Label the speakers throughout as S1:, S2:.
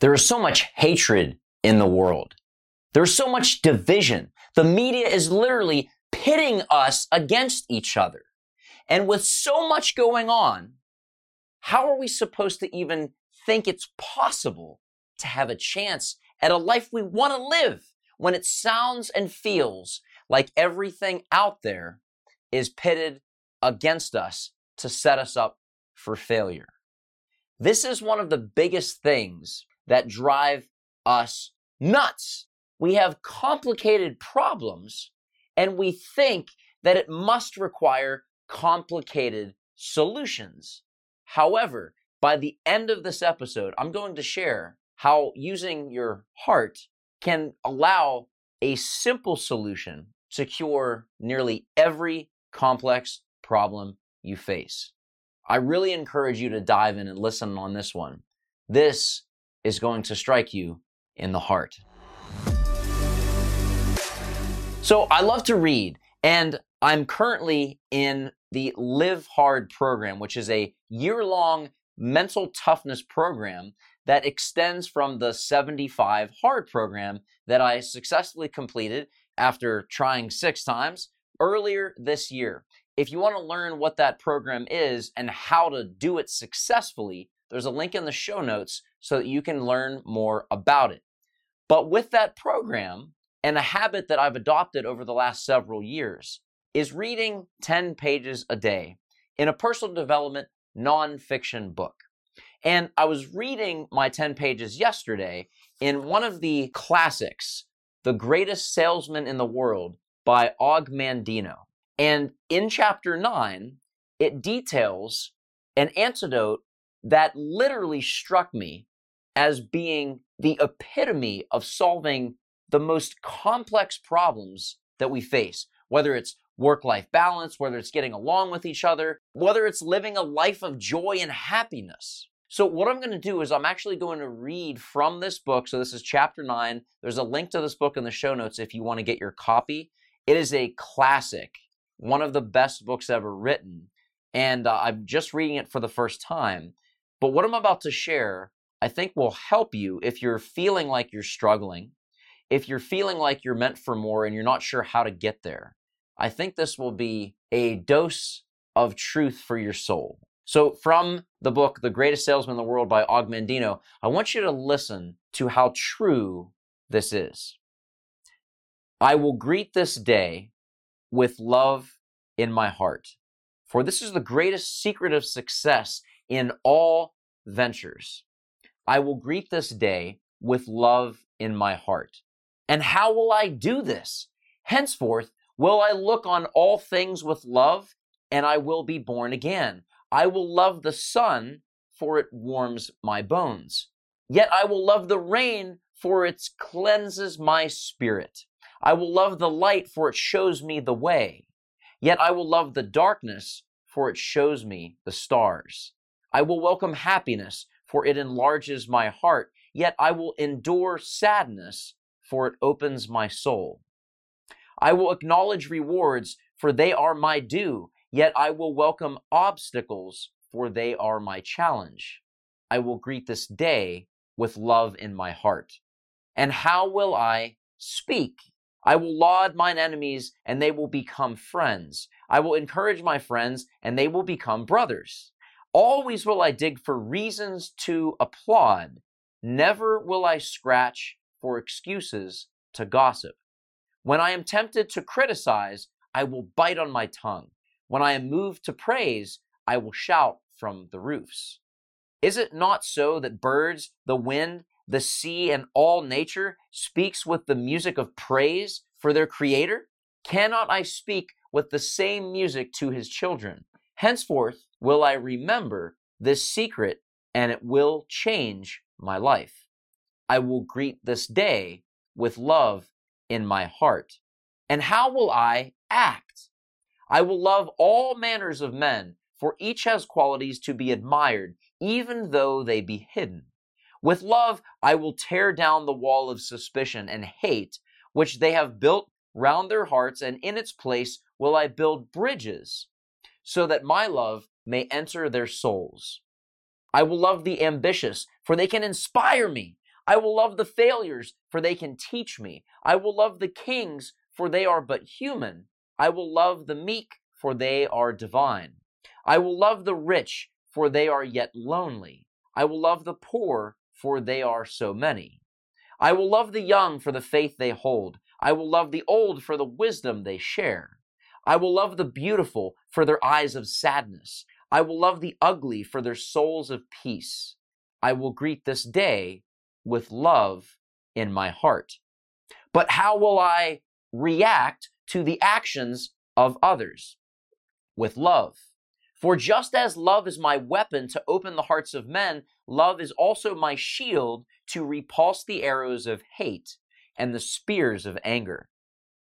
S1: There is so much hatred in the world. There's so much division. The media is literally pitting us against each other. And with so much going on, how are we supposed to even think it's possible to have a chance at a life we want to live when it sounds and feels like everything out there is pitted against us to set us up for failure? This is one of the biggest things that drive us nuts. We have complicated problems and we think that it must require complicated solutions. However, by the end of this episode, I'm going to share how using your heart can allow a simple solution to cure nearly every complex problem you face. I really encourage you to dive in and listen on this one. This is going to strike you in the heart. So I love to read, and I'm currently in the Live Hard program, which is a year long mental toughness program that extends from the 75 hard program that I successfully completed after trying six times earlier this year. If you want to learn what that program is and how to do it successfully, there's a link in the show notes so that you can learn more about it. But with that program, and a habit that I've adopted over the last several years, is reading 10 pages a day in a personal development nonfiction book. And I was reading my 10 pages yesterday in one of the classics, The Greatest Salesman in the World by Og Mandino. And in chapter 9, it details an antidote that literally struck me as being the epitome of solving the most complex problems that we face, whether it's work life balance, whether it's getting along with each other, whether it's living a life of joy and happiness. So, what I'm going to do is I'm actually going to read from this book. So, this is chapter nine. There's a link to this book in the show notes if you want to get your copy. It is a classic, one of the best books ever written. And uh, I'm just reading it for the first time. But what I'm about to share, I think will help you if you're feeling like you're struggling, if you're feeling like you're meant for more and you're not sure how to get there. I think this will be a dose of truth for your soul. So, from the book, The Greatest Salesman in the World by Og Mandino, I want you to listen to how true this is. I will greet this day with love in my heart, for this is the greatest secret of success in all ventures. I will greet this day with love in my heart. And how will I do this? Henceforth, will I look on all things with love, and I will be born again. I will love the sun, for it warms my bones. Yet I will love the rain, for it cleanses my spirit. I will love the light, for it shows me the way. Yet I will love the darkness, for it shows me the stars. I will welcome happiness, for it enlarges my heart. Yet I will endure sadness, for it opens my soul. I will acknowledge rewards, for they are my due. Yet I will welcome obstacles, for they are my challenge. I will greet this day with love in my heart. And how will I speak? I will laud mine enemies, and they will become friends. I will encourage my friends, and they will become brothers. Always will I dig for reasons to applaud. Never will I scratch for excuses to gossip. When I am tempted to criticize, I will bite on my tongue. When I am moved to praise, I will shout from the roofs. Is it not so that birds, the wind, the sea, and all nature speaks with the music of praise for their creator? Cannot I speak with the same music to his children? Henceforth will I remember this secret, and it will change my life. I will greet this day with love in my heart. And how will I act? I will love all manners of men, for each has qualities to be admired, even though they be hidden. With love, I will tear down the wall of suspicion and hate, which they have built round their hearts, and in its place will I build bridges so that my love may enter their souls. I will love the ambitious, for they can inspire me. I will love the failures, for they can teach me. I will love the kings, for they are but human. I will love the meek, for they are divine. I will love the rich, for they are yet lonely. I will love the poor, for they are so many. I will love the young for the faith they hold. I will love the old for the wisdom they share. I will love the beautiful for their eyes of sadness. I will love the ugly for their souls of peace. I will greet this day with love in my heart. But how will I react to the actions of others? With love. For just as love is my weapon to open the hearts of men, love is also my shield to repulse the arrows of hate and the spears of anger.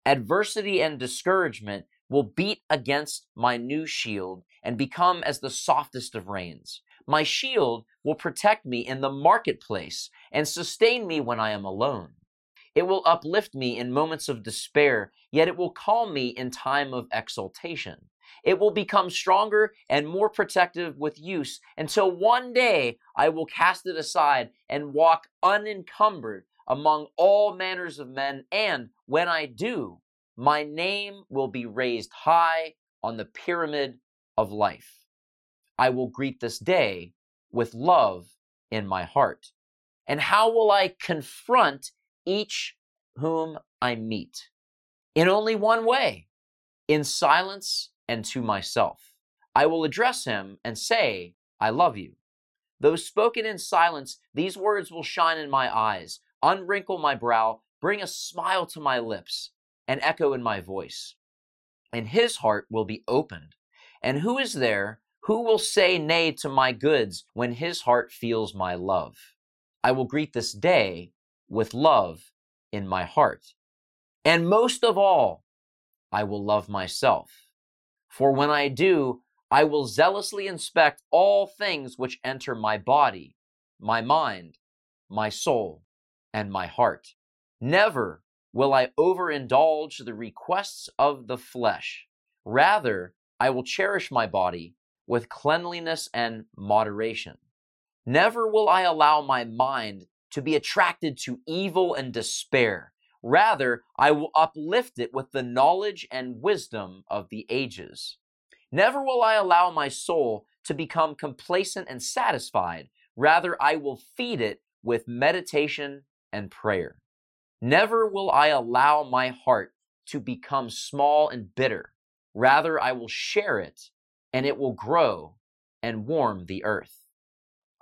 S1: Adversity and discouragement will beat against my new shield and become as the softest of rains. My shield will protect me in the marketplace and sustain me when I am alone. It will uplift me in moments of despair, yet it will calm me in time of exaltation. It will become stronger and more protective with use until one day I will cast it aside and walk unencumbered among all manners of men. And when I do, my name will be raised high on the pyramid of life. I will greet this day with love in my heart. And how will I confront each whom I meet? In only one way in silence and to myself. I will address him and say, I love you. Though spoken in silence, these words will shine in my eyes, unwrinkle my brow, bring a smile to my lips, and echo in my voice. And his heart will be opened. And who is there who will say nay to my goods when his heart feels my love? I will greet this day with love in my heart. And most of all, I will love myself for when I do, I will zealously inspect all things which enter my body, my mind, my soul, and my heart. Never will I overindulge the requests of the flesh. Rather, I will cherish my body with cleanliness and moderation. Never will I allow my mind to be attracted to evil and despair, Rather, I will uplift it with the knowledge and wisdom of the ages. Never will I allow my soul to become complacent and satisfied. Rather, I will feed it with meditation and prayer. Never will I allow my heart to become small and bitter. Rather, I will share it, and it will grow and warm the earth.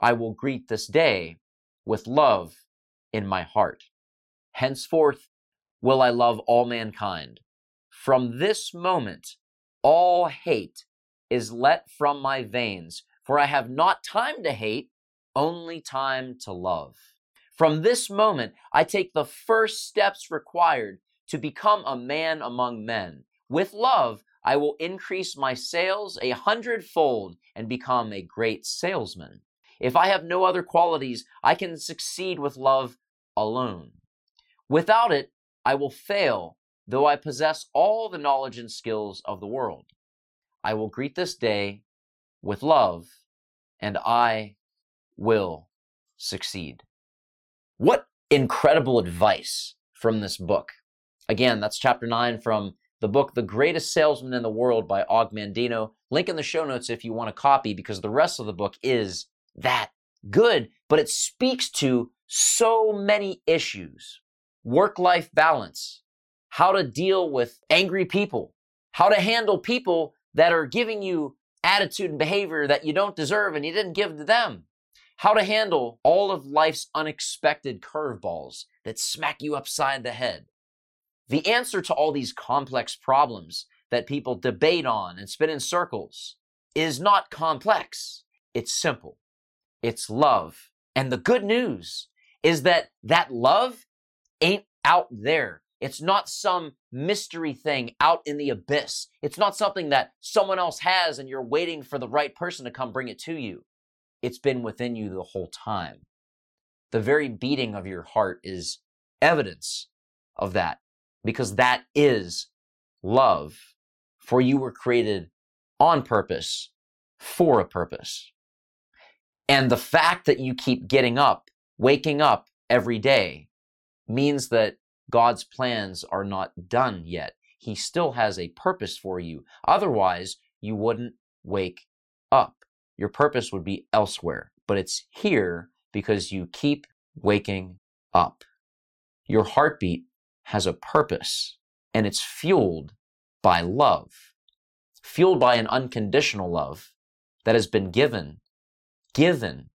S1: I will greet this day with love in my heart. Henceforth will I love all mankind. From this moment, all hate is let from my veins, for I have not time to hate, only time to love. From this moment, I take the first steps required to become a man among men. With love, I will increase my sales a hundredfold and become a great salesman. If I have no other qualities, I can succeed with love alone. Without it, I will fail, though I possess all the knowledge and skills of the world. I will greet this day with love, and I will succeed. What incredible advice from this book. Again, that's chapter 9 from the book The Greatest Salesman in the World by Og Mandino. Link in the show notes if you want a copy because the rest of the book is that good, but it speaks to so many issues work life balance, how to deal with angry people, how to handle people that are giving you attitude and behavior that you don't deserve and you didn't give to them, how to handle all of life's unexpected curveballs that smack you upside the head. The answer to all these complex problems that people debate on and spin in circles is not complex. It's simple. It's love. And the good news is that that love ain't out there. It's not some mystery thing out in the abyss. It's not something that someone else has and you're waiting for the right person to come bring it to you. It's been within you the whole time. The very beating of your heart is evidence of that because that is love. For you were created on purpose for a purpose. And the fact that you keep getting up, waking up, every day means that God's plans are not done yet. He still has a purpose for you. Otherwise, you wouldn't wake up. Your purpose would be elsewhere, but it's here because you keep waking up. Your heartbeat has a purpose and it's fueled by love, fueled by an unconditional love that has been given, given,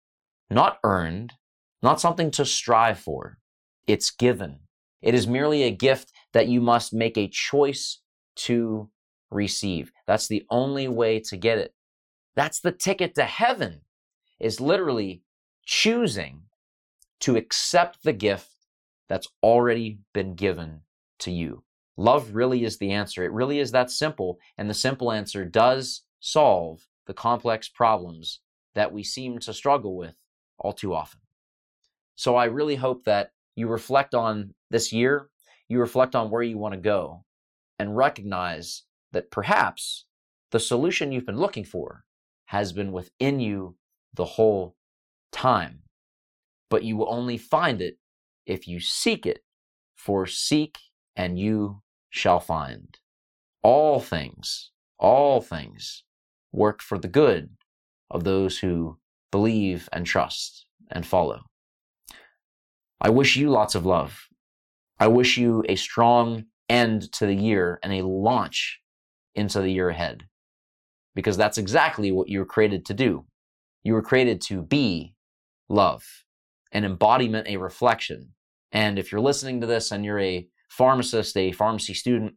S1: not earned, not something to strive for. It's given. It is merely a gift that you must make a choice to receive. That's the only way to get it. That's the ticket to heaven is literally choosing to accept the gift that's already been given to you. Love really is the answer. It really is that simple. And the simple answer does solve the complex problems that we seem to struggle with all too often. So I really hope that you reflect on this year, you reflect on where you want to go, and recognize that perhaps the solution you've been looking for has been within you the whole time. But you will only find it if you seek it. For seek and you shall find. All things, all things work for the good of those who believe and trust and follow. I wish you lots of love. I wish you a strong end to the year and a launch into the year ahead. Because that's exactly what you were created to do. You were created to be love, an embodiment, a reflection. And if you're listening to this and you're a pharmacist, a pharmacy student,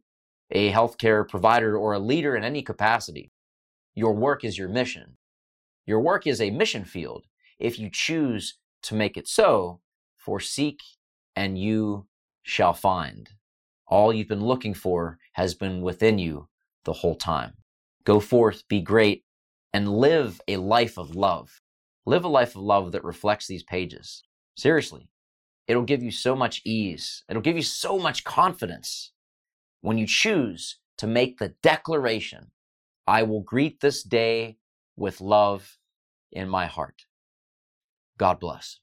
S1: a healthcare provider, or a leader in any capacity, your work is your mission. Your work is a mission field if you choose to make it so, for seek and you shall find. All you've been looking for has been within you the whole time. Go forth, be great, and live a life of love. Live a life of love that reflects these pages. Seriously, it'll give you so much ease. It'll give you so much confidence when you choose to make the declaration I will greet this day with love in my heart. God bless.